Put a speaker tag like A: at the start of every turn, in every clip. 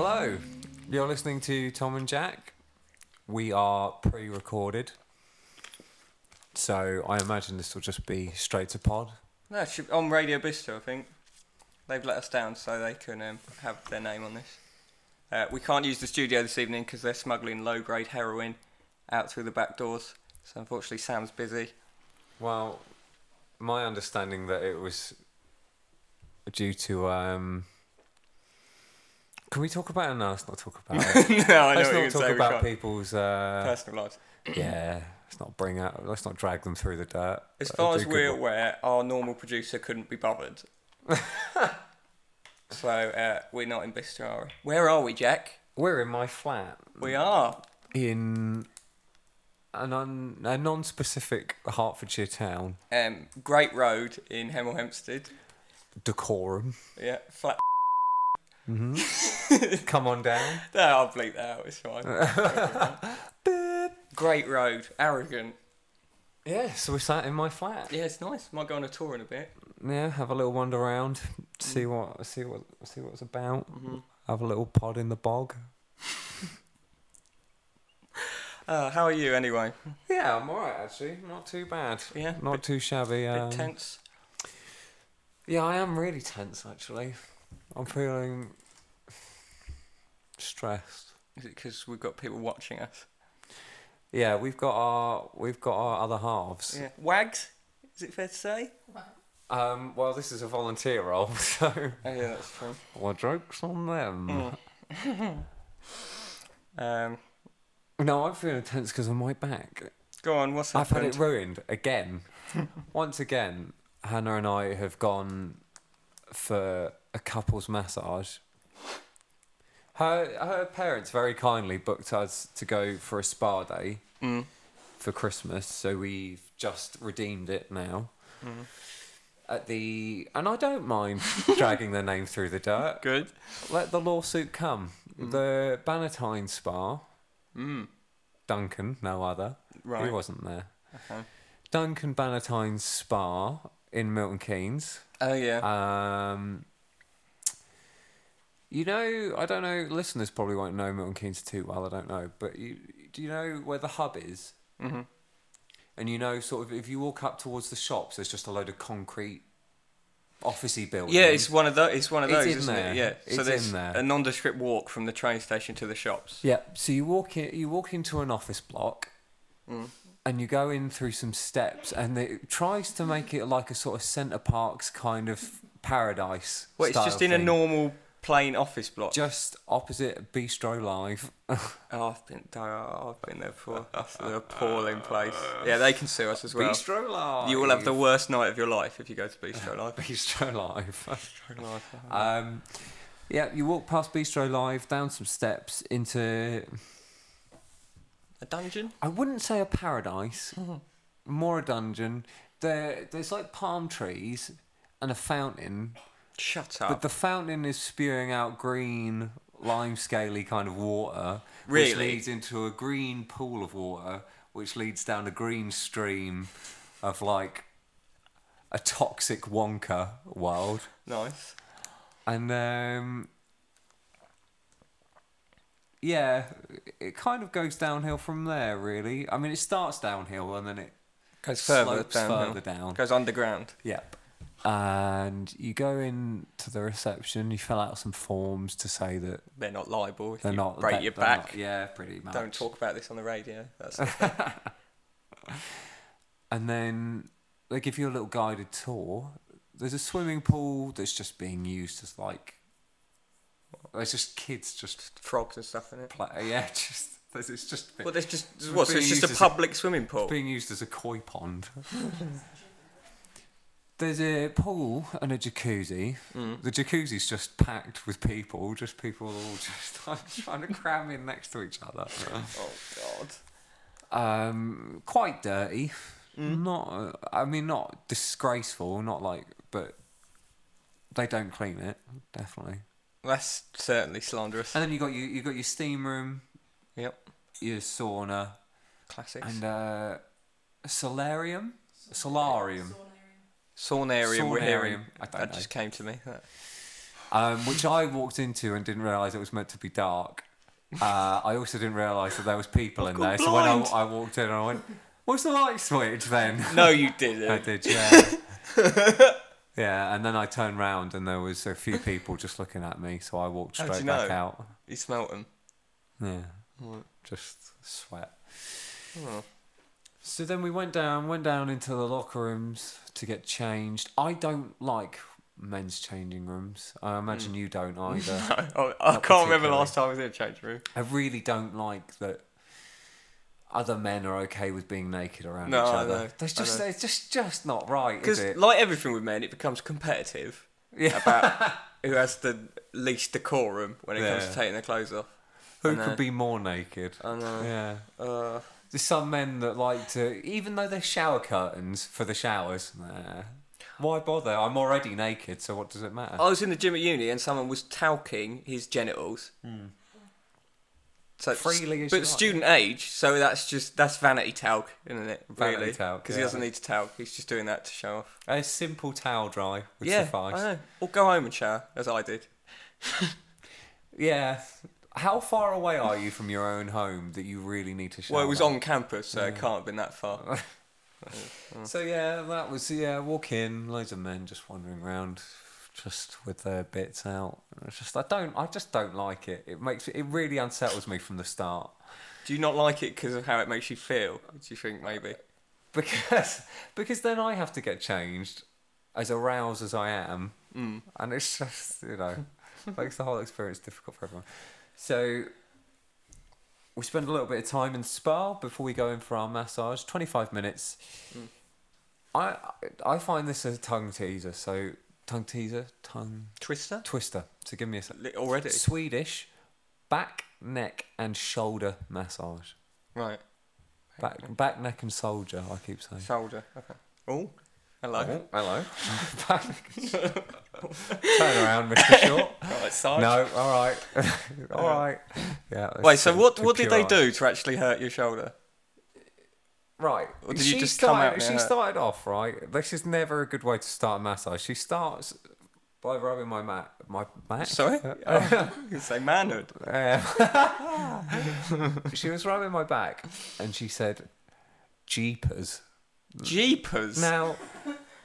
A: Hello, you're listening to Tom and Jack. We are pre recorded. So I imagine this will just be straight to pod.
B: No, it should, on Radio Bicester, I think. They've let us down so they can um, have their name on this. Uh, we can't use the studio this evening because they're smuggling low grade heroin out through the back doors. So unfortunately, Sam's busy.
A: Well, my understanding that it was due to. Um, can we talk about it? No, let's not talk about it.
B: no, I know
A: let's not talk about people's. Uh,
B: Personal lives.
A: yeah, let's not bring out. Let's not drag them through the dirt.
B: As far as we're aware, our normal producer couldn't be bothered. so uh, we're not in Bicester. Where are we, Jack?
A: we're in my flat
B: We are.
A: in an un, a non-specific Hertfordshire town.
B: Um, Great Road in Hemel Hempstead.
A: Decorum.
B: Yeah, flat.
A: Come on down.
B: No, I'll bleep that out. It's fine. Great Road, arrogant.
A: Yeah, so we sat in my flat.
B: Yeah, it's nice. Might go on a tour in a bit.
A: Yeah, have a little wander around, see what see what see what it's about. Have a little pod in the bog.
B: Uh, how are you anyway?
A: Yeah, I'm alright actually. Not too bad.
B: Yeah,
A: Not
B: bit-
A: too shabby.
B: Bit
A: Um,
B: tense.
A: yeah, I am really tense actually. I'm feeling stressed.
B: Is it because we've got people watching us?
A: Yeah, we've got our we've got our other halves.
B: Yeah. Wags? Is it fair to say?
A: Um, well, this is a volunteer role, so
B: Oh yeah, that's true.
A: well, jokes on them.
B: Um,
A: No, I'm feeling tense because of my back.
B: go on. What's happened?
A: I've had it ruined again. Once again, Hannah and I have gone for a couples massage. Her her parents very kindly booked us to go for a spa day
B: Mm.
A: for Christmas, so we've just redeemed it now.
B: Mm.
A: At the and I don't mind dragging their name through the dirt.
B: Good.
A: Let the lawsuit come. The Bannatyne Spa,
B: Mm.
A: Duncan, no other.
B: Right.
A: He wasn't there.
B: Okay.
A: Duncan Bannatyne Spa in Milton Keynes.
B: Oh yeah.
A: Um, you know, I don't know. Listeners probably won't know Milton Keynes too well. I don't know, but you do you know where the hub is?
B: hmm
A: And you know, sort of, if you walk up towards the shops, there's just a load of concrete, officey buildings.
B: Yeah, it's one of those. It's one of
A: It's
B: those,
A: in
B: isn't
A: there.
B: it? Yeah. so
A: It's
B: there's
A: in there.
B: a nondescript walk from the train station to the shops.
A: Yeah. So you walk in, you walk into an office block,
B: Mm.
A: and you go in through some steps, and it tries to make it like a sort of Center Parcs kind of paradise.
B: Well, it's just in a normal plain office block.
A: just opposite Bistro Live.
B: Oh, I've been, oh, I've been there before. That's an appalling place. Yeah, they can sue us as well.
A: Bistro Live.
B: You will have the worst night of your life if you go to Bistro Live.
A: Bistro Live.
B: Bistro Live.
A: um, yeah, you walk past Bistro Live, down some steps into.
B: A dungeon?
A: I wouldn't say a paradise, more a dungeon. There, there's like palm trees and a fountain,
B: Shut up.
A: but the fountain is spewing out green, lime scaly kind of water,
B: Really?
A: which leads into a green pool of water, which leads down a green stream of like a toxic Wonka world.
B: nice.
A: And um, yeah, it kind of goes downhill from there. Really, I mean, it starts downhill and then it
B: Goes further
A: slopes
B: downhill.
A: further down.
B: Goes underground.
A: Yep. And you go in to the reception. You fill out some forms to say that
B: They're not liable if
A: they're
B: you
A: not
B: break
A: they're
B: your
A: not-
B: back.
A: yeah, pretty much.
B: Don't talk about this on the radio. That's
A: And then they give you a little guided tour. There's a swimming pool that's just being used as like. There's just kids just
B: frogs and stuff in it.
A: play. Yeah, just it's just
B: Well, there's just what? So it's just a public swimming pool.
A: being used as a koi pond. There's a pool and a jacuzzi.
B: Mm.
A: The jacuzzi's just packed with people, just people all just like trying to cram in next to each other.
B: Oh God.
A: Um, quite dirty.
B: Mm.
A: Not, I mean, not disgraceful. Not like, but they don't clean it. Definitely.
B: That's certainly slanderous.
A: And then you got you you got your steam room,
B: Yep.
A: your sauna,
B: Classics.
A: and uh, a solarium. Solarium.
B: Saunarium.
A: Saunarium. I don't
B: That
A: know.
B: just came to me.
A: Um, which I walked into and didn't realise it was meant to be dark. Uh, I also didn't realise that there was people in
B: gone
A: there. So when I. I walked in, I went, "What's the light switch then?"
B: No, you didn't.
A: I did, yeah. yeah, and then I turned round and there was a few people just looking at me, so I walked straight back
B: know?
A: out.
B: You smelt them.
A: Yeah,
B: Right.
A: just sweat.
B: Oh.
A: So then we went down, went down into the locker rooms to get changed. I don't like men's changing rooms. I imagine you don't either.
B: I, I can't remember
A: particularly.
B: last time I was in a change room.
A: I really don't like that other men are okay with being naked around
B: No,
A: each other. There's just it's just just not right,
B: Because, like everything with men, it becomes competitive
A: Yeah.
B: about who has the least decorum when it comes to taking their clothes off.
A: Who could be more naked?
B: I know.
A: Yeah.
B: Uh,
A: There's some men that like to, even though they're shower curtains for the showers. Nah. Why bother? I'm already naked, so what does it matter?
B: I was in the gym at uni and someone was talking his genitals. So
A: Hmm. Freely as
B: but
A: you like.
B: student age, so that's just that's vanity talc, isn't it?
A: Vanity
B: really?
A: talc,
B: because
A: yeah.
B: he doesn't need to talc. He's just doing that to show off.
A: A simple towel dry would
B: yeah,
A: suffice.
B: I know. Or go home and shower, as I did.
A: Yeah. How far away are you from your own home that you really need to shower?
B: Well, it was on campus, so it can't have been that far.
A: So yeah, that was yeah. Walk in, loads of men just wandering around, just with their bits out. It's just I don't, I just don't like it. It makes it really unsettles me from the start
B: Do you not like it because of how it makes you feel? Do you think maybe?
A: because because then I have to get changed, as aroused as I am,
B: Mm.
A: and it's just you know makes the whole experience difficult for everyone. So we spend a little bit of time in spa before we go in for our massage. Twenty five minutes. Mm. I I find this a tongue teaser. So tongue teaser, tongue
B: Twister?
A: twister. So give me a.
B: Already?
A: Swedish back, neck, and shoulder massage.
B: Right.
A: Back, back, neck, and shoulder. I keep saying.
B: Shoulder. Okay. Oh, hello.
A: Oh, hello. Turn around, Mr. Short.
B: Right, Sarge.
A: No, all right, all right. Yeah.
B: Wait, so what, what did they do to actually hurt your shoulder?
A: Right.
B: Or did you
A: she
B: just come
A: started,
B: out and
A: She
B: hurt?
A: started off right. This is never a good way to start a massage. She starts by rubbing my mat, my mat?
B: Sorry? Oh, you say manhood.
A: Um, she was rubbing my back, and she said, "Jeepers."
B: Jeepers.
A: Now,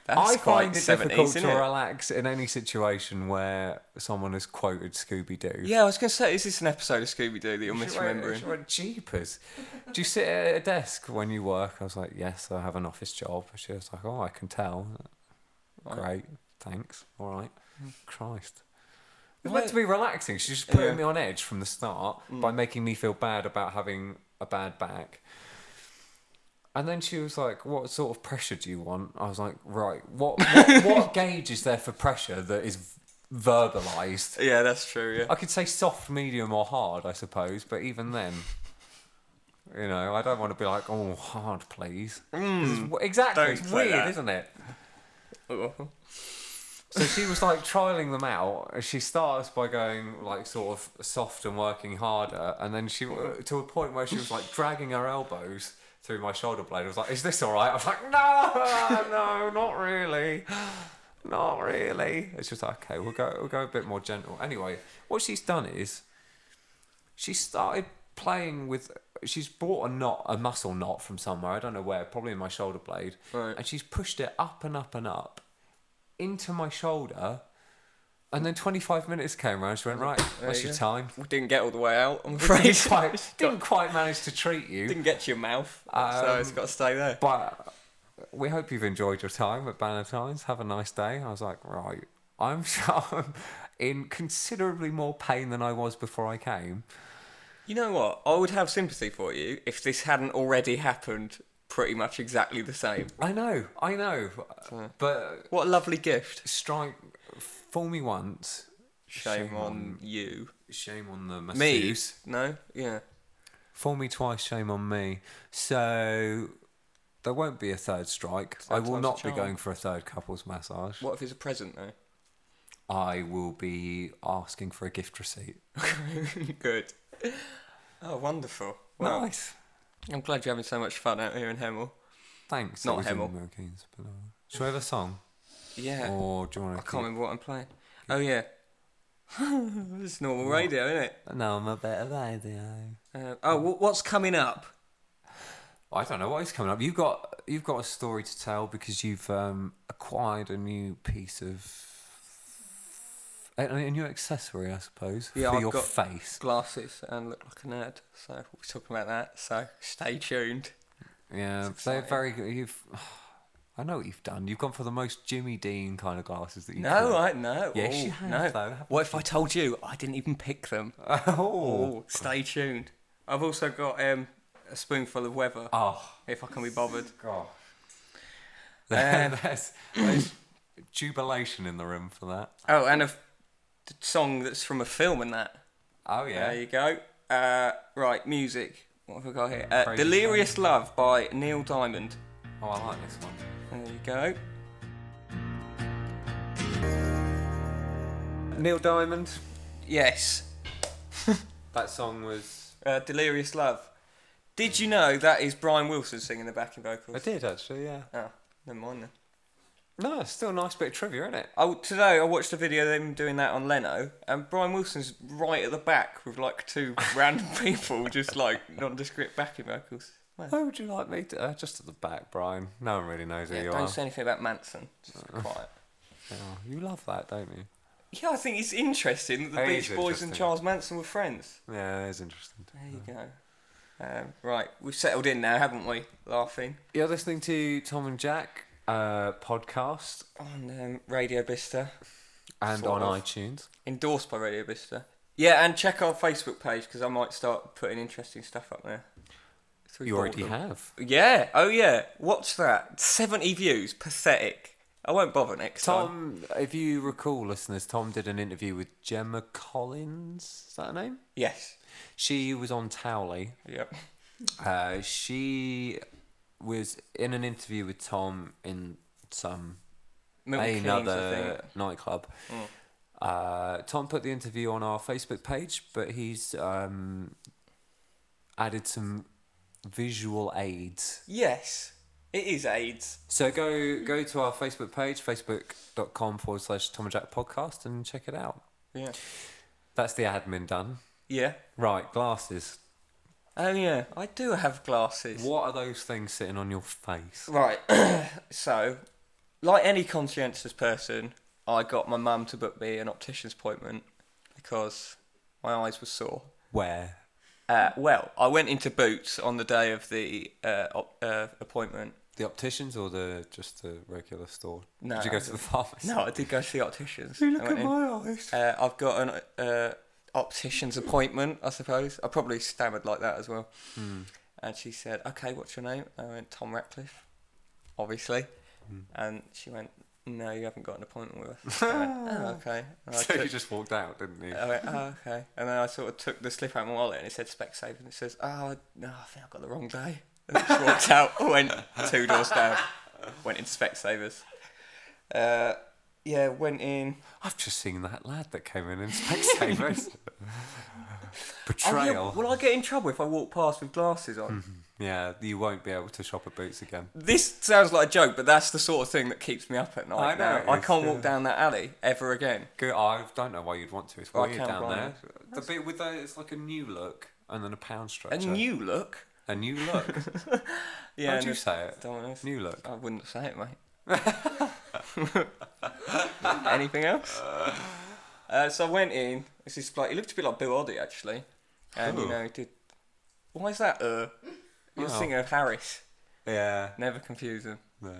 B: That's
A: I
B: quite
A: find it
B: 70s,
A: difficult to
B: it?
A: relax in any situation where someone has quoted Scooby Doo.
B: Yeah, I was going to say, is this an episode of Scooby Doo that you're misremembering?
A: She went, Jeepers. Do you sit at a desk when you work? I was like, yes, I have an office job. She was like, oh, I can tell. Great, thanks. All right. Hmm. Christ. It was meant to be relaxing. She's just putting
B: Yeah.
A: me on edge from the start by hmm. making me feel bad about having a bad back. And then she was like, "What sort of pressure do you want?" I was like, "Right, what what, what gauge is there for pressure that is verbalized?"
B: Yeah, that's true, yeah.
A: I could say soft, medium, or hard, I suppose, but even then, you know, I don't want to be like, oh, hard, please. Mm, 'Cause it's- exactly, it's weird,
B: that.
A: isn't it?
B: Oh.
A: So she was like trialing them out. She starts by going like sort of soft and working harder, and then she to a point where she was like dragging her elbows through my shoulder blade. I was like, "Is this all right?" I was like, "No, no, not really, not really." It's just like, "Okay, we'll go, we'll go a bit more gentle." Anyway, what she's done is she started playing with. She's bought a knot, a muscle knot from somewhere. I don't know where, probably in my shoulder blade,
B: Right.
A: and she's pushed it up and up and up into my shoulder. And then 25 minutes came around. She went, Right,
B: There
A: that's
B: you
A: your
B: go.
A: time.
B: We didn't get all the way out, I'm
A: Didn't quite, didn't quite manage to treat you.
B: didn't get to your mouth, so it's
A: um,
B: got to stay there.
A: But we hope you've enjoyed your time at Bannatynes. Have a nice day. I was like, Right, I'm, I'm in considerably more pain than I was before I came.
B: You know what? I would have sympathy for you if this hadn't already happened pretty much exactly the same.
A: I know, I know. But
B: What a lovely gift.
A: strike, fool me once.
B: Shame, on you.
A: Shame on the
B: Me?
A: masseuse.
B: No? Yeah.
A: Fool me twice, shame on me. So there won't be a third strike. I will not be going for a third couples massage.
B: What if it's a present, though?
A: I will be asking for a gift receipt.
B: Good. Oh, wonderful.
A: Nice.
B: I'm glad you're having so much fun out here in Hemel.
A: Thanks.
B: Not
A: it was in
B: Hemel.
A: Uh, Shall we have a song?
B: Yeah.
A: Or do you want to?
B: I can't remember what I'm playing. Oh, yeah. It's normal radio, isn't it?
A: No, I'm a better radio.
B: Uh, oh, wh- what's coming up?
A: I don't know what is coming up. You've got you've got a story to tell because you've um, acquired a new piece of a, a new accessory, I suppose,
B: Yeah,
A: for
B: I've
A: your
B: got-
A: face.
B: Glasses and look like a nerd. So we'll be talking about that. So stay tuned.
A: Yeah,
B: It's
A: they're
B: exciting.
A: very good. You've, I know what you've done. You've gone for the most Jimmy Dean kind of glasses that you
B: No,
A: could.
B: I no.
A: Yes,
B: oh,
A: you have,
B: no.
A: though,
B: What if I told you I didn't even pick them?
A: oh,
B: Oh, stay tuned. I've also got um, a spoonful of weather
A: oh,
B: if I can be bothered.
A: God.
B: Um,
A: there's, there's jubilation in the room for that.
B: Oh, and a f- song that's from a film and that.
A: Oh yeah.
B: There you go. Uh, right, music. What have we got here? Uh, Delirious Love by Neil Diamond.
A: Oh, I like this one.
B: There you go.
A: Neil Diamond.
B: Yes.
A: That song was.
B: Uh, Delirious Love. Did you know that is Brian Wilson singing the backing vocals?
A: I did actually, yeah.
B: Oh, never mind then.
A: No, it's still a nice bit of trivia, isn't it?
B: Oh, today I watched a video of them doing that on Leno, and Brian Wilson's right at the back with like two random people just like nondescript backing vocals. Well,
A: Why would you like me to? Uh, just at the back, Brian. No one really knows who
B: yeah,
A: you
B: don't
A: are.
B: say anything about Manson. Just quiet.
A: Oh, you love that, don't you?
B: Yeah, I think it's interesting that the
A: It
B: Beach
A: is
B: Boys
A: interesting.
B: and Charles Manson were friends.
A: Yeah, it's interesting.
B: There you go. Um, right, we've settled in now, haven't we? Laughing
A: You're listening to Tom and Jack uh, podcast
B: on um, Radio Bicester,
A: and
B: Sort
A: on
B: of.
A: iTunes.
B: endorsed by Radio Bicester. Yeah, and check our Facebook page because I might start putting interesting stuff up there.
A: You already have.
B: Yeah. Oh yeah. Watch that. Seventy views. Pathetic. I won't bother next time.
A: Tom, if you recall, listeners, Tom did an interview with Gemma Collins. Is that her name?
B: Yes.
A: She was on TOWIE.
B: Yep.
A: Uh, she was in an interview with Tom in some
B: Milton
A: another
B: think.
A: nightclub.
B: Mm.
A: Uh, Tom put the interview on our Facebook page, but he's um, added some visual aids.
B: Yes. It is AIDS.
A: So go go to our Facebook page, facebook.com forward slash Tom and Jack podcast, and check it out.
B: Yeah.
A: That's the admin done.
B: Yeah.
A: Right, glasses.
B: Oh yeah. I do have glasses.
A: What are those things sitting on your face?
B: Right. so, like any conscientious person, I got my mum to book me an optician's appointment because my eyes were sore.
A: Where?
B: Uh, well, I went into Boots on the day of the uh, op- uh, appointment.
A: The opticians or the just the regular store?
B: No,
A: Did you go to the pharmacy?
B: No, I did go to the opticians.
A: You look at
B: in.
A: my eyes.
B: Uh, I've got an uh, optician's appointment, I suppose. I probably stammered like that as well.
A: Hmm.
B: And she said, "Okay, what's your name?" I went, "Tom Ratcliffe," obviously.
A: Hmm.
B: And she went, "No, you haven't got an appointment with us." I went, "Oh, okay." And I,
A: So you just walked out, didn't you?
B: I went, "Oh, okay." And then I sort of took the slip out of my wallet, and it said Specsavers, and it says, "Oh, no, I think I've got the wrong day." And I just walked out, went two doors down, went into Specsavers. Uh, yeah, went in.
A: I've just seen that lad that came in in Specsavers.
B: Oh, yeah, will I get in trouble if I walk past with glasses on?
A: yeah, you won't be able to shop at Boots again.
B: This sounds like a joke, but that's the sort of thing that keeps me up at night.
A: I know
B: now. I can't
A: yeah.
B: walk down that alley ever again.
A: Go, I don't know why you'd want to. It's
B: I
A: weird
B: can't
A: down there. The bit with the, it's like a new look and then a pound.
B: A new look.
A: a new look.
B: Yeah.
A: How'd you
B: no,
A: say it?
B: don't know.
A: New look.
B: I wouldn't say it, mate. Anything else? Uh, so I went in. This is like he looked a bit like Bill Oddie actually, and you
A: Who?
B: know did. Why is that? Uh, you're
A: Oh.
B: of Harris.
A: Yeah.
B: Never confuse them.
A: No.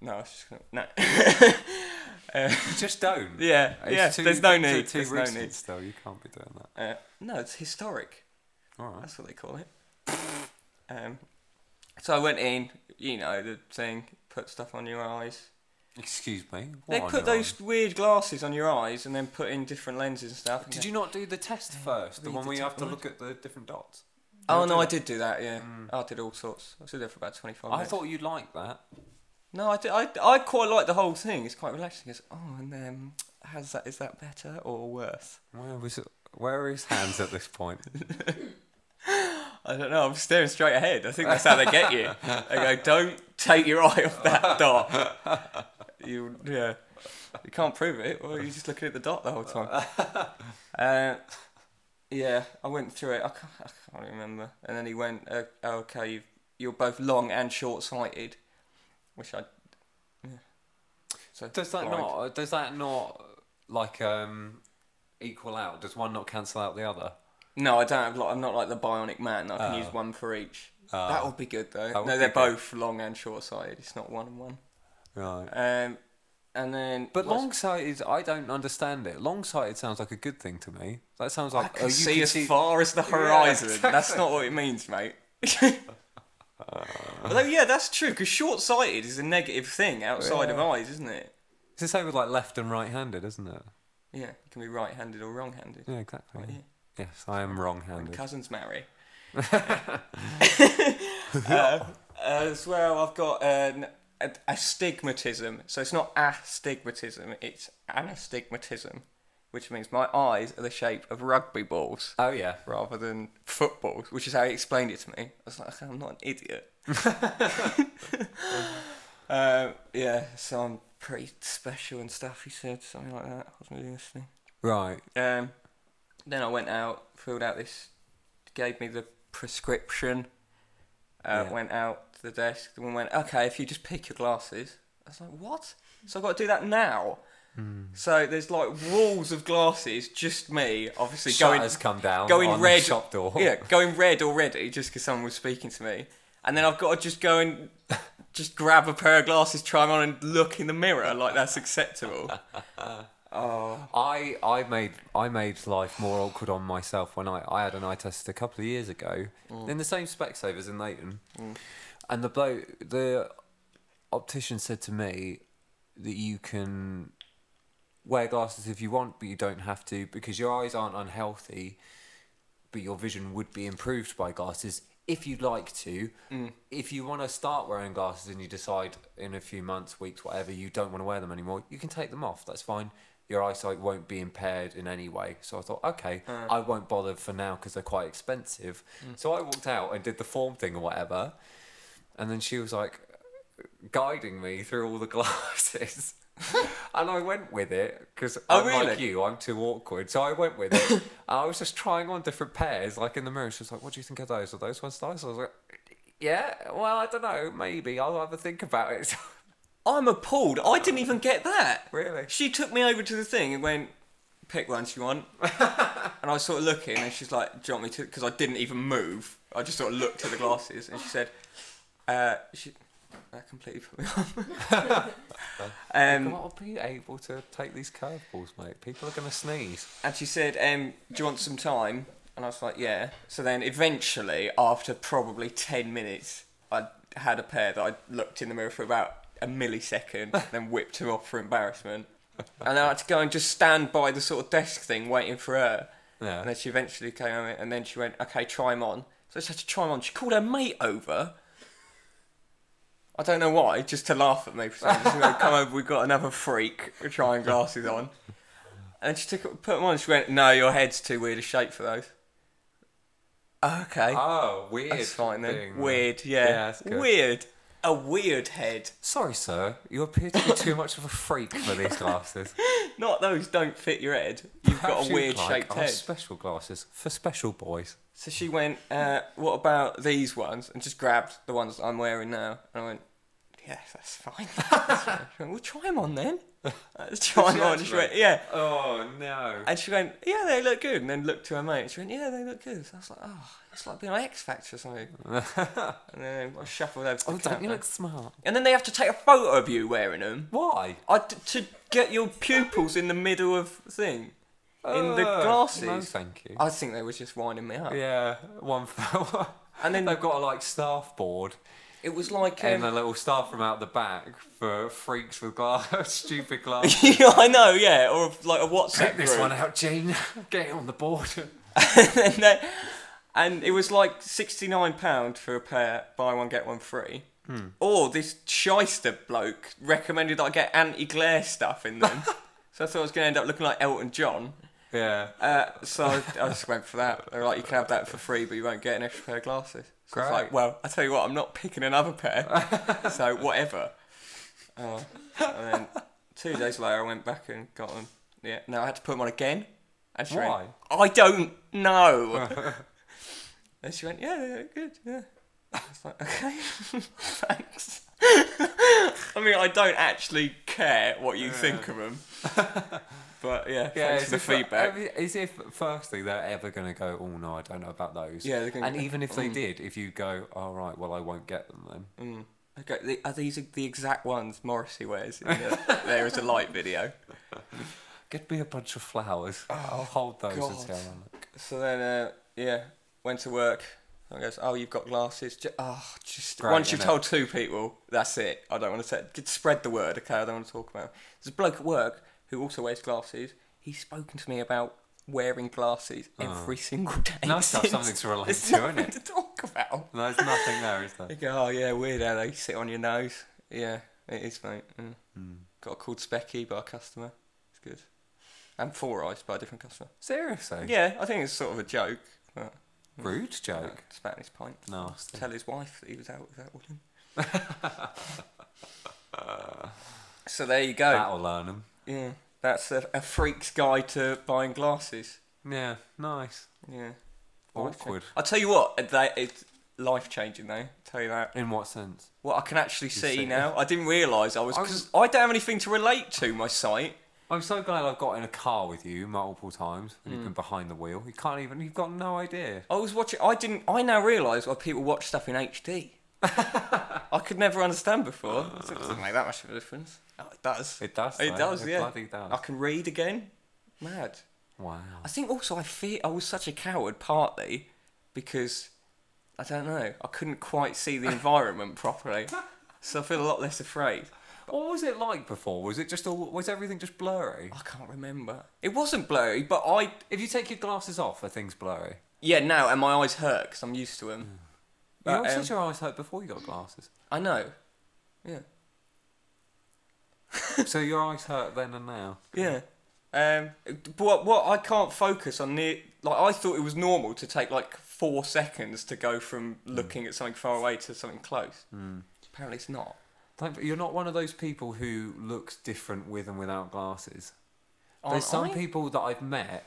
B: No, I was just gonna, no. uh,
A: Just don't.
B: yeah,
A: It's
B: yeah.
A: too-
B: there's no
A: too-
B: need.
A: Too
B: there's no
A: recent
B: need.
A: still. You can't be doing that.
B: Uh, no, it's historic.
A: All right.
B: That's what they call it. Um, so I went in. You know the thing. Put stuff on your eyes.
A: Excuse me.
B: They
A: What on
B: put
A: your
B: those weird glasses on your eyes and then put in different lenses and stuff.
A: Did you not do the test first? The one where you have to look at the different dots?
B: Oh no, I did do that. Yeah,
A: Mm.
B: I did all sorts. I was there for about twenty five
A: I thought you'd like that.
B: No, I, did, I, I quite like the whole thing. It's quite relaxing. It's, oh, and um, how's that? Is that better or worse?
A: Where was it? Where are his hands at this point?
B: I don't know. I'm staring straight ahead. I think that's how they get you. They go, don't take your eye off that dot. you yeah, you can't prove it. Well, you're just looking at the dot the whole time. uh, yeah, I went through it. I can't, I can't remember. And then he went, uh, "Okay, you've, you're both long and short-sighted," which I. Yeah. So
A: Does that
B: blind.
A: not? Does that not like um equal out? Does one not cancel out the other?
B: No, I don't have. Like, I'm not like the Bionic Man. I can
A: Oh.
B: use one for each.
A: Oh.
B: that would be good though.
A: That
B: No, they're
A: be good.
B: both long and short-sighted. It's not one and one.
A: Right.
B: Um, and then
A: But long sighted, I don't understand it. Long sighted sounds like a good thing to me. That sounds like I
B: can
A: oh, you
B: see
A: can
B: as
A: see.
B: far as the
A: Yeah,
B: horizon. That's not what it means, mate. Although, yeah, that's true, because short sighted is a negative thing outside of eyes, isn't it?
A: It's the same with like left and right handed, isn't it?
B: Yeah, you can be right handed or wrong handed.
A: Yeah, exactly.
B: Right, yeah.
A: Yes, I am wrong handed.
B: cousins marry. uh, as well, I've got an, a, astigmatism. So it's not astigmatism, it's anastigmatism, which means my eyes are the shape of rugby balls.
A: Oh yeah.
B: rather than footballs, which is how he explained it to me. I was like, I'm not an idiot. um, yeah, so I'm pretty special and stuff, he said, something like that. I wasn't really listening.
A: Right.
B: Um, then I went out, filled out this, gave me the prescription, uh,
A: Yeah.
B: went out to the desk, and went, okay, if you just pick your glasses. I was like, what? So I've got to do that now?
A: Hmm.
B: So there's like walls of glasses, just me, obviously going
A: come down.
B: going red-
A: The shop door.
B: yeah, going red already just because someone was speaking to me, and then I've got to just go and just grab a pair of glasses, try them on, and look in the mirror like that's acceptable. Oh,
A: I I made I made life more awkward on myself when I, I had an eye test a couple of years ago
B: Mm.
A: in the same Specsavers in Leighton, and the bloke the optician said to me that you can wear glasses if you want, but you don't have to because your eyes aren't unhealthy, but your vision would be improved by glasses if you'd like to.
B: Mm.
A: If you want to start wearing glasses and you decide in a few months, weeks, whatever, you don't want to wear them anymore, you can take them off. That's fine. Your eyesight won't be impaired in any way. So I thought, okay,
B: Uh.
A: I won't bother for now because they're quite expensive. So I walked out and did the form thing or whatever. And then she was like guiding me through all the glasses. and I went with it because
B: Oh,
A: I'm like you, I'm too awkward. So I went with it. I was just trying on different pairs, like in the mirror. She was like, "What do you think of those? Are those ones nice?" I was like, "Yeah, well, I don't know. Maybe I'll have a think about it."
B: I'm appalled. I didn't even get that.
A: really?
B: She took me over to the thing and went, "Pick one you want." and I was sort of looking, and she's like, "Do you want me to?" Because I didn't even move. I just sort of looked at the glasses, and she said, uh, "She." That completely put me off. um,
A: I'll be able to take these curveballs, mate. People are gonna sneeze.
B: And she said, um, "Do you want some time?" And I was like, "Yeah." So then, eventually, after probably ten minutes, I had a pair that I looked in the mirror for about a millisecond, then whipped them off for embarrassment. And then I had to go and just stand by the sort of desk thing, waiting for her.
A: Yeah.
B: And then she eventually came and then she went, "Okay, try them on." So I just had to try them on. She called her mate over. I don't know why, just to laugh at me. For some reason. Come over, we've got another freak trying glasses on. And she took put them on. and She went, "No, your head's too weird a shape for those." Okay,
A: Oh, weird.
B: that's fine then.
A: thing.
B: Weird, yeah,
A: Yeah, that's good.
B: weird. A weird head.
A: Sorry, sir. You appear to be too much of a freak for these glasses.
B: Not those don't fit your head. You've got a
A: you'd
B: weird
A: like
B: shaped
A: our
B: head.
A: Special glasses for special boys.
B: So she went, uh, "What about these ones?" And just grabbed the ones I'm wearing now. And I went, "Yeah, that's fine." She went, "We'll try them on then." Let's try them on. She went, "Yeah."
A: Oh no.
B: And she went, "Yeah, they look good." And then looked to her mate. And she went, "Yeah, they look good." So I was like, "Oh, it's like being on X Factor or something." and then I shuffled over to the
A: Oh, don't you look smart?
B: And then they have to take a photo of you wearing them.
A: Why?
B: I, to get your pupils in the middle of thing. In the
A: Uh,
B: glasses.
A: No, thank you.
B: I think they were just winding me up.
A: yeah, one for
B: And then
A: they've got a like staff board
B: it was like,
A: and a
B: um,
A: little staff from out the back for freaks with glass, stupid glasses.
B: yeah, I know, yeah, or like a WhatsApp
A: Check this
B: group.
A: one out, Gene. Get it on the board.
B: and, and it was like sixty nine pound for a pair, buy one get one free.
A: Hmm.
B: Or this shyster bloke recommended that I get anti glare stuff in them. so I thought I was going to end up looking like Elton John.
A: yeah.
B: Uh, so I, I just went for that. They were like, you can have that for free, but you won't get an extra pair of glasses. So I was like, well, I tell you what, I'm not picking another pair. so whatever. Oh, and then two days later, I went back and got them. Yeah, no, I had to put them on again. And she
A: Why?
B: went, I don't know. and she went, yeah, they're good, yeah. I was like, okay, thanks. I mean, I don't actually care what you think of them. But yeah, thanks for the feedback.
A: Is if firstly they're ever going to go, oh no, I don't know about those.
B: Yeah, they're gonna-
A: and even if they
B: Mm.
A: did, if you go, all right, well I won't get them then.
B: Mm. Okay, the, are these the exact ones Morrissey wears in the There is a Light video?
A: Get me a bunch of flowers. I'll hold those
B: God.
A: until I look.
B: So then, uh, yeah, went to work. I goes, oh, you've got glasses. Ju- oh, just
A: Great,
B: once you've told two people, that's it. I don't want to say. Spread the word, okay? I don't want to talk about. It. There's a bloke at work who also wears glasses. He's spoken to me about wearing glasses every single day.
A: Nice to have something to relate
B: There's
A: to,
B: nothing
A: innit?
B: to talk about.
A: There's nothing there, is there?
B: They go, oh yeah, weird how they sit on your nose. Yeah, it is, mate. Mm.
A: Hmm.
B: Got called Specky by a customer. It's good. And Four Eyes by a different customer.
A: Seriously?
B: Yeah, I think it's sort of a joke, but
A: Rude
B: uh,
A: joke.
B: spat in his pint.
A: Nasty.
B: Tell his wife that he was out with that woman. so there you go.
A: That'll learn them.
B: Yeah, that's a, a freak's guide to buying glasses.
A: Yeah, nice.
B: Yeah.
A: Awkward.
B: I'll tell you what, they, it's life changing though. tell you that.
A: In what sense?
B: What I can actually see,
A: see.
B: now. I didn't realise I was because I don't have anything to relate to my sight.
A: I'm so glad I've got in a car with you multiple times and
B: Hmm.
A: you've been behind the wheel. You can't even. You've got no idea.
B: I was watching. I didn't. I now realise why people watch stuff in HD. I could never understand before. It doesn't make that much of a difference. Oh, it does.
A: It does.
B: It
A: though.
B: does,
A: It
B: yeah.
A: Bloody does.
B: I can read again. Mad.
A: Wow.
B: I think also I fear I was such a coward partly because I don't know. I couldn't quite see the environment properly, so I feel a lot less afraid.
A: What was it like before? Was it just all? Was everything just blurry?
B: I can't remember. It wasn't blurry, but I
A: If you take your glasses off, are things blurry?
B: yeah now and my eyes hurt because I'm used to them.
A: Hmm.
B: You
A: always
B: um,
A: said your eyes hurt before you got glasses.
B: I know. Yeah.
A: so your eyes hurt then and now.
B: Yeah. Um, but what, what I can't focus on near like I thought it was normal to take like four seconds to go from looking at something far away to something close. Apparently it's not.
A: You're not one of those people who looks different with and without glasses.
B: Aren't
A: There's some
B: I?
A: people that I've met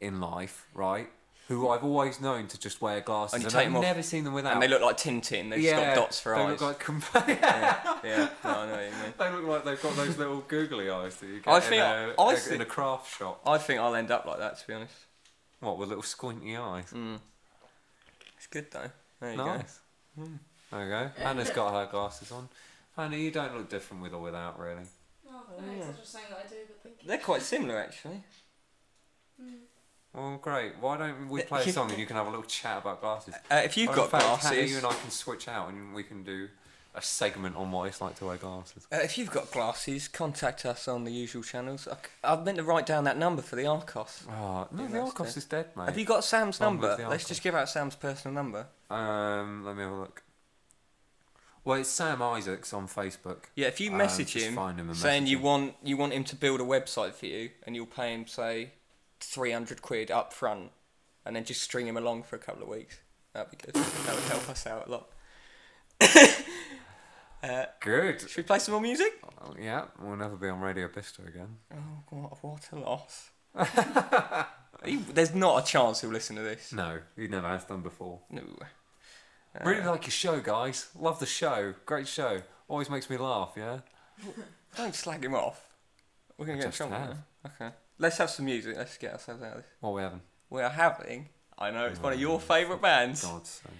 A: in life, right, who I've always known to just wear glasses,
B: And
A: and,
B: you take
A: I've
B: them off,
A: never seen them without.
B: and they look like Tintin. They've
A: yeah,
B: just got dots for
A: they
B: eyes.
A: look like com-
B: yeah, yeah. No, I know what you mean.
A: they look like they've got those little googly eyes that you get
B: I
A: in,
B: think-
A: a,
B: I
A: a-
B: think-
A: in a craft shop.
B: I think I'll end up like that to be honest.
A: What with little squinty eyes?
B: Mm. It's good though. There you
A: nice. There you go. Hannah's got her glasses on. Anna, you don't look different with or without, really.
C: Oh, thanks. I was just saying that I do, but thank you.
B: They're quite similar actually.
A: Well, great. Why don't we play a song and you can have a little chat about glasses?
B: Uh, if you've
A: Or in
B: got
A: fact, Hannah,
B: glasses,
A: you and I can switch out and we can do a segment on what it's like to wear glasses.
B: uh, if you've got glasses, contact us on the usual channels. I, c- I meant to write down that number for the Arcos.
A: Oh, no,
B: Yeah,
A: the
B: that's
A: Arcos
B: dead.
A: is dead, mate.
B: Have you got Sam's number?
A: the
B: Let's
A: Arcos.
B: just give out Sam's personal number.
A: Um, let me have a look. Well, it's Sam Isaacs on Facebook.
B: Yeah, if you
A: Um,
B: message
A: just
B: him
A: find him and
B: saying
A: message
B: you
A: him.
B: want you want him to build a website for you, and you'll pay him say three hundred quid up front, and then just string him along for a couple of weeks. That'd be good. that would help us out a lot. uh,
A: Good.
B: should we play some more music?
A: Oh, yeah, we'll never be on Radio Bicester again.
B: Oh, what, what a loss. He- There's not a chance he'll listen to this.
A: No, he never has done before.
B: No.
A: really like your show, guys. Love the show. Great show. Always makes me laugh, yeah?
B: Don't slag him off. We're going to get in trouble. Okay. Let's have some music. Let's get ourselves out of this.
A: What are we having?
B: We are having, I know it's one of your favourite bands.
A: God's sake.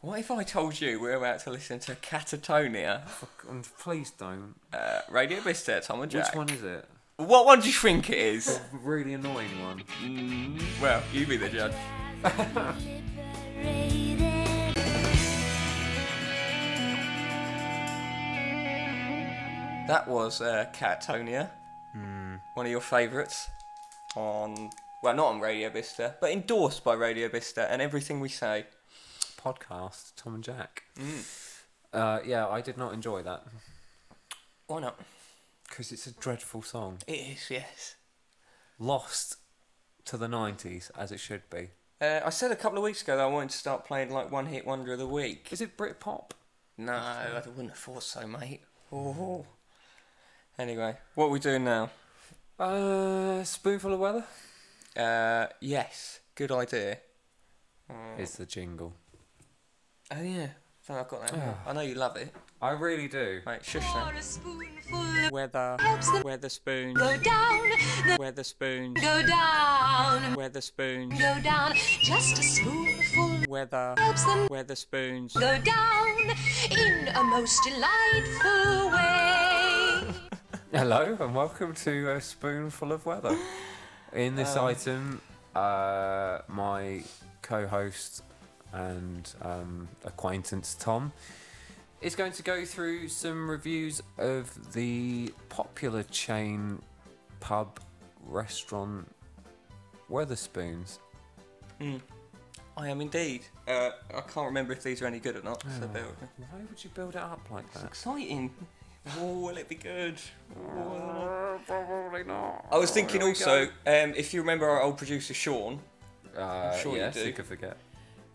B: What if I told you we're about to listen to Catatonia,
A: Fuck, please don't.
B: uh, Radio Bicester, Tom and Jack?
A: Which one is it?
B: What one do you think it is?
A: The really annoying one.
B: mm, well, you be the judge. That was uh, Catatonia, one of your favourites on, well, not on Radio Bicester, but endorsed by Radio Bicester and everything we say.
A: Podcast, Tom and Jack.
B: Mm.
A: Uh, yeah, I did not enjoy that.
B: Why not?
A: Because it's a dreadful song.
B: It is, yes.
A: Lost to the 90s, as it should be.
B: Uh, I said a couple of weeks ago that I wanted to start playing like one hit wonder of the week.
A: Is it Britpop?
B: No, I wouldn't have thought so, mate. Oh, Anyway, what are we doing now?
A: Uh, spoonful of weather
B: Uh, yes, good idea. Uh,
A: is the jingle.
B: oh yeah, so I've got that.
A: Ah.
B: I know you love it.
A: I really do.
B: Right, shush now.
D: A spoonful
B: Weather, weather spoon,
D: go down, the
B: weather spoon,
D: go down,
B: weather spoon,
D: go down. Just a spoonful
B: weather,
D: helps them
B: weather spoons.
D: go down in a most delightful way.
A: Hello and welcome to a spoonful of weather. In this
B: Uh.
A: item, uh, my co-host and um, acquaintance Tom is going to go through some reviews of the popular chain pub restaurant Wetherspoons.
B: Mm. I am indeed. Uh, I can't remember if these are any good or not. So
A: Oh.
B: bear with me.
A: Why would you build it up like that?
B: It's
A: that?
B: exciting. Oh, will it be good? Oh.
A: Probably not.
B: I was thinking
A: There
B: also, um, if you remember our old producer Sean,
A: go. Uh,
B: sure you
A: yes,
B: do.
A: you could forget.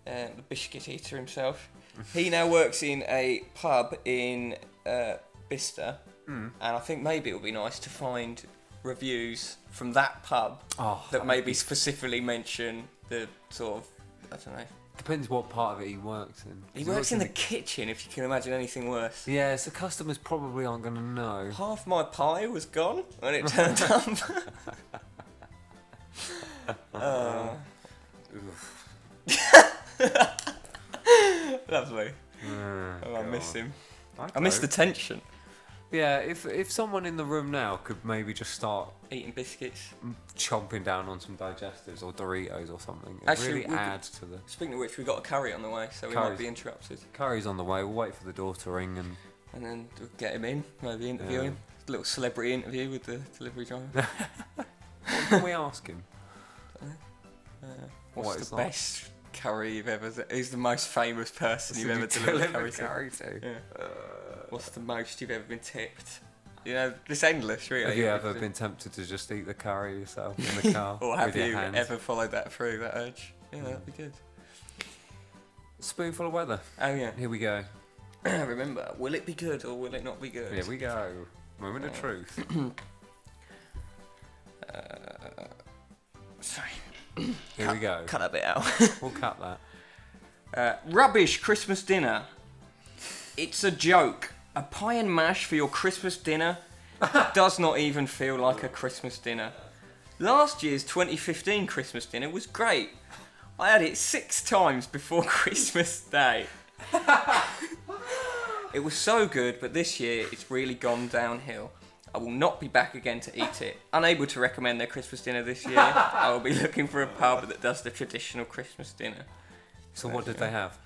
B: uh, the biscuit eater himself, he now works in a pub in uh, Bicester,
A: Mm.
B: and I think maybe it would be nice to find reviews from that pub
A: Oh,
B: that
A: would
B: maybe
A: be
B: specifically mention the sort of I don't know.
A: Depends what part of it he works in.
B: He works in the kitchen, if you can imagine anything worse.
A: Yeah, so customers probably aren't going to know.
B: Half my pie was gone when it turned up. uh, lovely. Oh, I miss him. I miss the tension.
A: Yeah, if if someone in the room now could maybe just start
B: Eating biscuits.
A: chomping down on some digestives or Doritos or something, it
B: Actually,
A: really adds to the.
B: Speaking of which, we got a curry on the way, so we might be interrupted.
A: Curry's on the way. We'll wait for the door to ring and.
B: And then we'll get him in, maybe interview
A: Yeah.
B: him. A little celebrity interview with the delivery driver.
A: What can we ask him?
B: Uh, what's
A: What it's
B: the
A: like?
B: best curry you've ever? Who's the most famous person you've ever delivered
A: deliver
B: curry to?
A: curry to?
B: Yeah. What's the most you've ever been tipped? You know, it's endless, really.
A: Have you ever been tempted to just eat the curry yourself in the car
B: Or have you
A: hands?
B: ever followed that through, that urge? Yeah, that'd be good.
A: Spoonful of weather.
B: Oh, yeah.
A: Here we go.
B: Remember, will it be good or will it not be good?
A: Here we go. Moment of
B: Oh.
A: truth.
B: Uh, sorry.
A: Here we go.
B: Cut that bit out.
A: We'll cut that.
B: Uh, rubbish Christmas dinner. It's a joke. A pie and mash for your Christmas dinner does not even feel like a Christmas dinner. Last year's 2015 Christmas dinner was great. I had it six times before Christmas Day. it was so good, but this year it's really gone downhill. I will not be back again to eat it. Unable to recommend their Christmas dinner this year, I will be looking for a pub that does the traditional Christmas dinner.
A: So what did they have?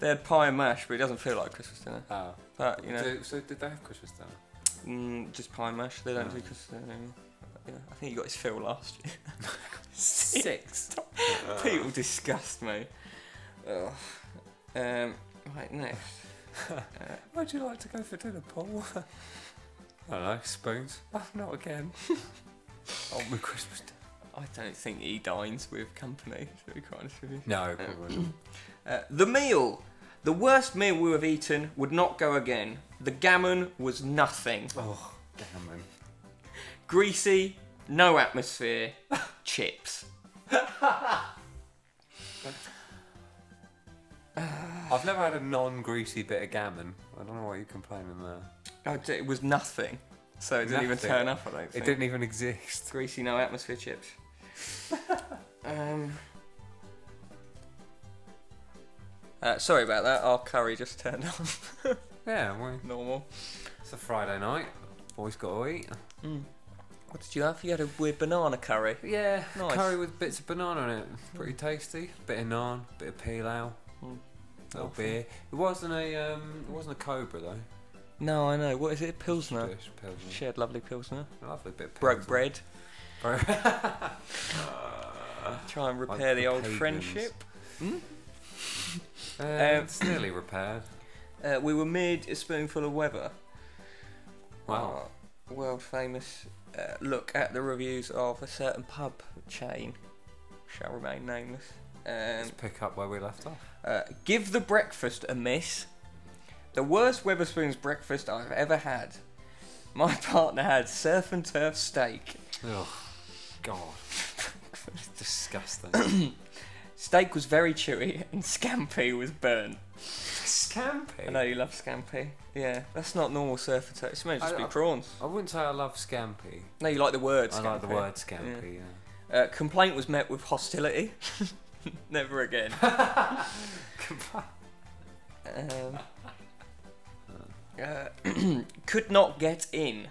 B: They had pie and mash, but it doesn't feel like Christmas dinner.
A: Oh.
B: But you know,
A: Do- so did they have Christmas dinner?
B: mm, just pie and mash. They don't do
A: Oh.
B: Christmas dinner anymore. Yeah, I think you got his fill last year.
A: Six.
B: People disgust me. Ugh. Um, right next. Uh,
A: Where'd you like to go for dinner, Paul? I don't know, spoons. Oh, not again. On my Christmas dinner.
B: I don't think he dines with company. To be quite honest with you.
A: No, probably not.
B: Uh, the meal. The worst meal we have eaten would not go again. The gammon was nothing.
A: Oh, gammon.
B: Greasy, no atmosphere, chips.
A: I've never had a non-greasy bit of gammon. I don't know why you're complaining there.
B: Oh, it was nothing. So it didn't even
A: Nothing.
B: turn up, I don't think.
A: It didn't even exist.
B: Greasy, no atmosphere chips. um. Uh, sorry about that. Our curry just turned on.
A: Yeah, well,
B: Normal.
A: it's a Friday night. Boys got to eat.
B: Mm. What did you have? You had a weird banana curry.
A: Yeah,
B: Nice.
A: curry with bits of banana in it. Pretty tasty. Bit of naan, bit of pilau,
B: Mm.
A: little beer. It wasn't a um, it wasn't a cobra though.
B: No, I know. What is it? Pilsner.
A: Just Pilsner.
B: Shared lovely Pilsner.
A: Lovely bit of
B: Broke
A: Pilsner.
B: bread.
A: Bro-
B: Try and repair the old
A: pagans.
B: friendship.
A: Uh,
B: Um,
A: it's nearly repaired.
B: Uh, we were mid a spoonful of weather.
A: Wow.
B: Our world famous uh, look at the reviews of a certain pub chain. Shall remain nameless. Um,
A: Let's pick up where we left off.
B: uh, give the breakfast a miss. The worst Wetherspoons breakfast I've ever had. My partner had surf and turf steak.
A: Oh, God. Disgusting.
B: Steak was very chewy and scampi was burnt.
A: Scampi?
B: I know you love scampi. Yeah, that's not normal surf and turf. It's meant to just
A: I-
B: be
A: I-
B: prawns.
A: I wouldn't say I love scampi.
B: No, you like the word
A: I
B: scampi.
A: like the word scampi, yeah.
B: Uh, complaint was met with hostility. Never again. um, uh, could not get in.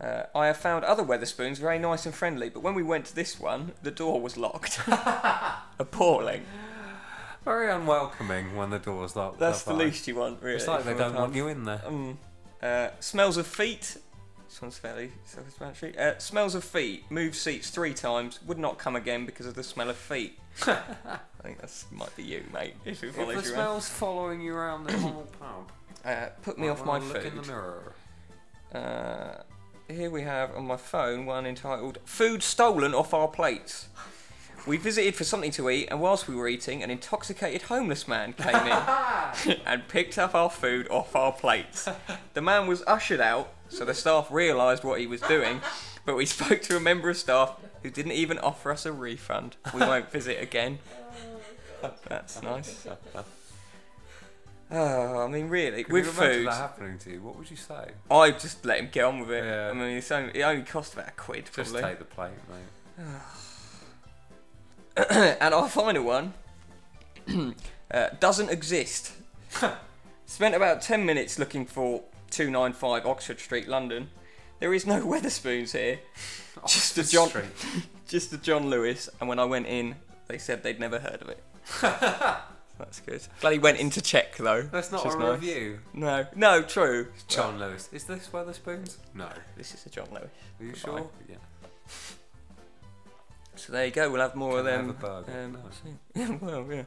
B: Uh, I have found other Wetherspoons very nice and friendly, but when we went to this one, the door was locked. Appalling.
A: Very unwelcoming when the door's locked.
B: That's the least you want, really.
A: It's like they
B: from a
A: don't
B: pub.
A: want you in there.
B: Um, uh, smells of feet. This one's fairly self-explanatory. Uh, smells of feet. Moved seats three times. Would not come again because of the smell of feet. I think that might be you, mate. If it
A: If
B: follows
A: the
B: you around.
A: smell's following you around the whole pub,
B: Uh, put me off my
A: look in the
B: food.
A: mirror.
B: Uh, here we have on my phone one entitled "Food Stolen Off Our Plates." We visited for something to eat, and whilst we were eating, an intoxicated homeless man came in and picked up our food off our plates. The man was ushered out, so the staff realised what he was doing, but we spoke to a member of staff who didn't even offer us a refund. We won't visit again. That's nice. Oh, I mean, really,
A: Could
B: with
A: you imagine
B: food,
A: that happening to you? What would you say?
B: I just let him get on with it.
A: Yeah.
B: I mean, it's only, it only cost about a quid,
A: Just
B: probably.
A: take the plate, mate.
B: and our final one uh, doesn't exist. Spent about 10 minutes looking for 295 Oxford Street, London. There is no Wetherspoons here, Just a
A: Oxford
B: John-
A: Street.
B: just a John Lewis. And when I went in, they said they'd never heard of it. That's good. Glad he went in to check though.
A: That's not
B: which
A: a
B: is nice.
A: review.
B: No, no, true.
A: John Lewis. Is this Wetherspoons? No.
B: This is a John Lewis.
A: Are you
B: Goodbye.
A: sure? Yeah.
B: So there you go. We'll have more
A: Can
B: of
A: I
B: them.
A: have a burger?
B: um,
A: No.
B: soon. Yeah, well, yeah.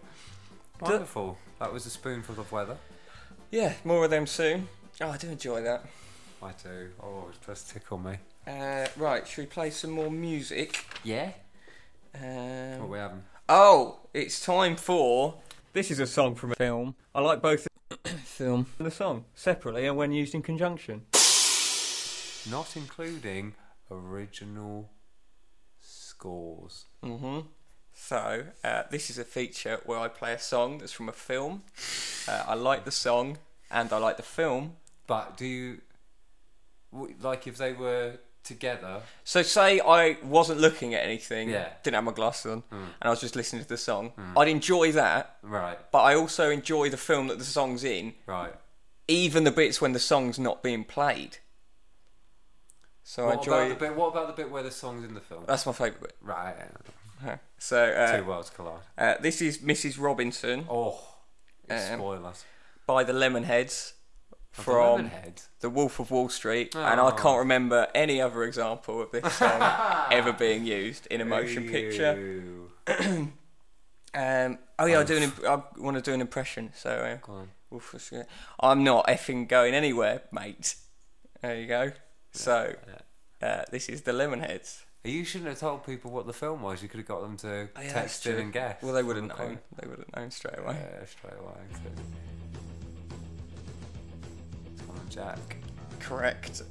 A: Wonderful. That was a spoonful of weather.
B: Yeah, more of them soon. Oh, I do enjoy that.
A: I do. Oh, it does tickle me.
B: Uh, right, should we play some more music?
A: Yeah.
B: Um,
A: What we having?
B: oh, it's time for. This is a song from a film. I like both the film and the song separately and when used in conjunction.
A: Not including original scores.
B: hmm So, uh, this is a feature where I play a song that's from a film. Uh, I like the song and I like the film.
A: But do you like if they were together?
B: So, say I wasn't looking at anything,
A: Yeah.
B: didn't have my glasses on,
A: Mm.
B: and I was just listening to the song, I'd enjoy that,
A: Right.
B: but I also enjoy the film that the song's in,
A: Right.
B: even the bits when the song's not being played. So I
A: what
B: enjoy.
A: about the bit? What about the bit where the song's in the film?
B: That's my favourite bit.
A: Right.
B: Okay. So uh,
A: Two worlds collide.
B: uh, this is Mrs. Robinson
A: Oh.
B: Um,
A: spoilers.
B: by the Lemonheads from. The Wolf of Wall Street, and I
A: Oh.
B: can't remember any other example of this song ever being used in a motion picture. Um, oh yeah, I do an imp- I want to do an impression. So uh,
A: Go on.
B: Wolf of Street. I'm not effing going anywhere, mate. There you go. So uh, this is the Lemonheads.
A: You shouldn't have told people what the film was. You could have got them to
B: Oh, yeah,
A: text in and guess.
B: Well, they would have known. They would have known straight away.
A: Yeah, straight away. Jack.
B: Correct.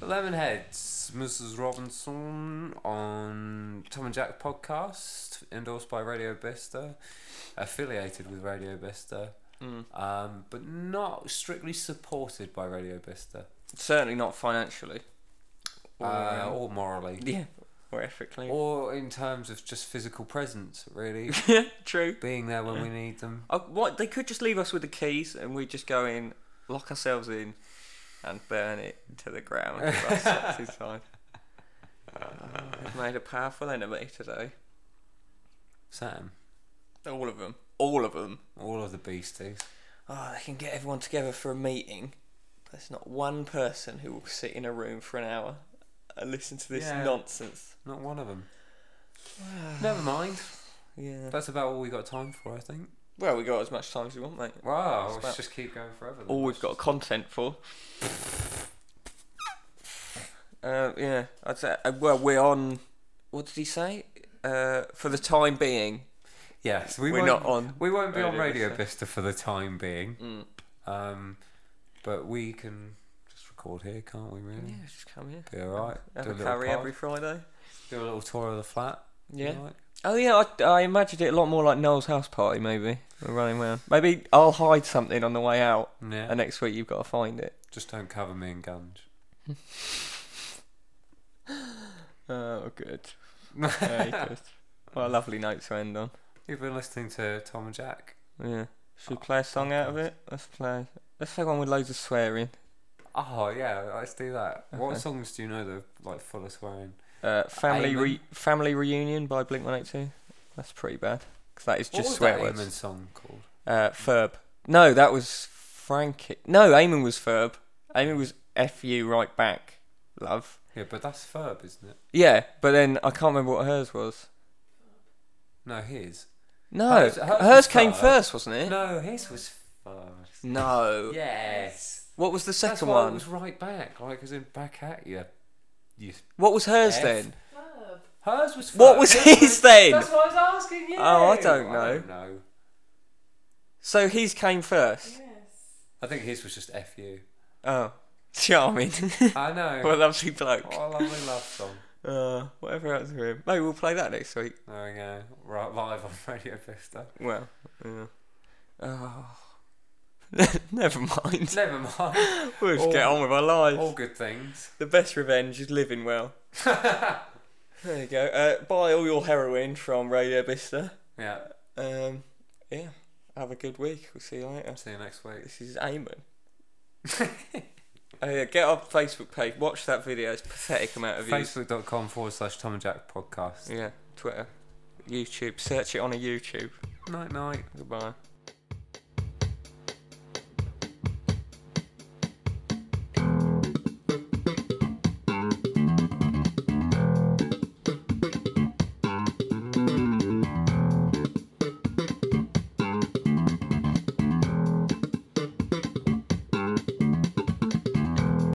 A: Lemonheads, Mrs. Robinson on Tom and Jack podcast, endorsed by Radio Bicester, affiliated with Radio Bicester,
B: Mm.
A: um, but not strictly supported by Radio Bicester,
B: Certainly not financially. Or,
A: uh, or morally,
B: yeah, or ethically.
A: or in terms of just physical presence, really,
B: yeah, true.
A: being there when we need them.
B: Oh, what they could just leave us with the keys and we just go in, lock ourselves in, and burn it to the ground. That's, that's his fine. They've made a powerful enemy today.
A: Sam,
B: All of them. All of them.
A: all of the beasties.
B: Oh, they can get everyone together for a meeting. But there's not one person who will sit in a room for an hour and listen to this
A: Yeah.
B: nonsense.
A: Not one of them. Never mind.
B: Yeah.
A: That's about all we got time for, I think.
B: Well, we got as much time as we want, mate.
A: Wow, let's
B: about-
A: just keep going forever. then.
B: all we've got content for. Uh, yeah, I'd say. Uh, well, we're on. What did he say? Uh, for the time being.
A: Yes, we
B: We're
A: won't,
B: not on
A: We won't be on
B: Radio
A: Radio Bicester for the time being,
B: Mm.
A: um, but we can record here, can't we? Really?
B: Yeah, just come here.
A: Be alright.
B: Have
A: Do
B: a
A: a
B: curry
A: pod,
B: every Friday.
A: do a little tour of the flat.
B: Yeah. Oh yeah, I, I imagined it a lot more like Noel's house party. Maybe we're running around. Maybe I'll hide something on the way out,
A: Yeah.
B: and next week you've got to find it.
A: Just don't cover me in gunge.
B: Oh, good. Very good. What a lovely note to end on.
A: You've been listening to Tom and Jack.
B: Yeah. Should we oh, play a song out of it? Let's play. Let's play one with loads of swearing.
A: Oh yeah, let's do that. What
B: Okay.
A: songs do you know that are like full of swearing?
B: Uh, family re- Family Reunion by Blink One Eight Two. That's pretty bad because that is just What
A: was
B: swear
A: that
B: words.
A: Eamon song called?
B: Uh, Ferb. No, that was Frankie. No, Eamon was Ferb. Eamon was F U right back, love.
A: Yeah, but that's Ferb, isn't it?
B: Yeah, but then I can't remember what hers was.
A: No, his.
B: No,
A: Hers-
B: hers,
A: hers was
B: came
A: Ferb.
B: first, wasn't it?
A: No, his was first.
B: No.
A: Yes.
B: What was the
A: That's
B: second
A: why it
B: one?
A: was right back, like as in back at you. You.
B: What was hers
A: F.
B: then?
C: Verb.
A: Hers was.
B: What was his then?
A: That's what I was asking you.
B: Oh, I don't know.
A: I don't know.
B: So his came first.
C: Yes.
A: I think his was just fu.
B: Oh, charming.
A: I know.
B: what a lovely bloke.
A: What a lovely love song.
B: Uh, whatever else for him. Maybe we'll play that next week.
A: There we go. Right, live on Radio Bicester.
B: Well, yeah. Oh. Never mind.
A: Never mind.
B: We'll just
A: All-
B: get on with our lives.
A: All good things.
B: The best revenge is living well. there you go. Uh, buy all your heroin from Radio Bicester.
A: Yeah.
B: Um, yeah. Have a good week. We'll see you later.
A: See you next week.
B: This is Eamon. oh, yeah, get our Facebook page. Watch that video. It's pathetic amount of views.
A: Facebook.com forward slash Tom and Jack podcast.
B: Yeah, Twitter, YouTube. Search it on a YouTube.
A: Night night.
B: Goodbye.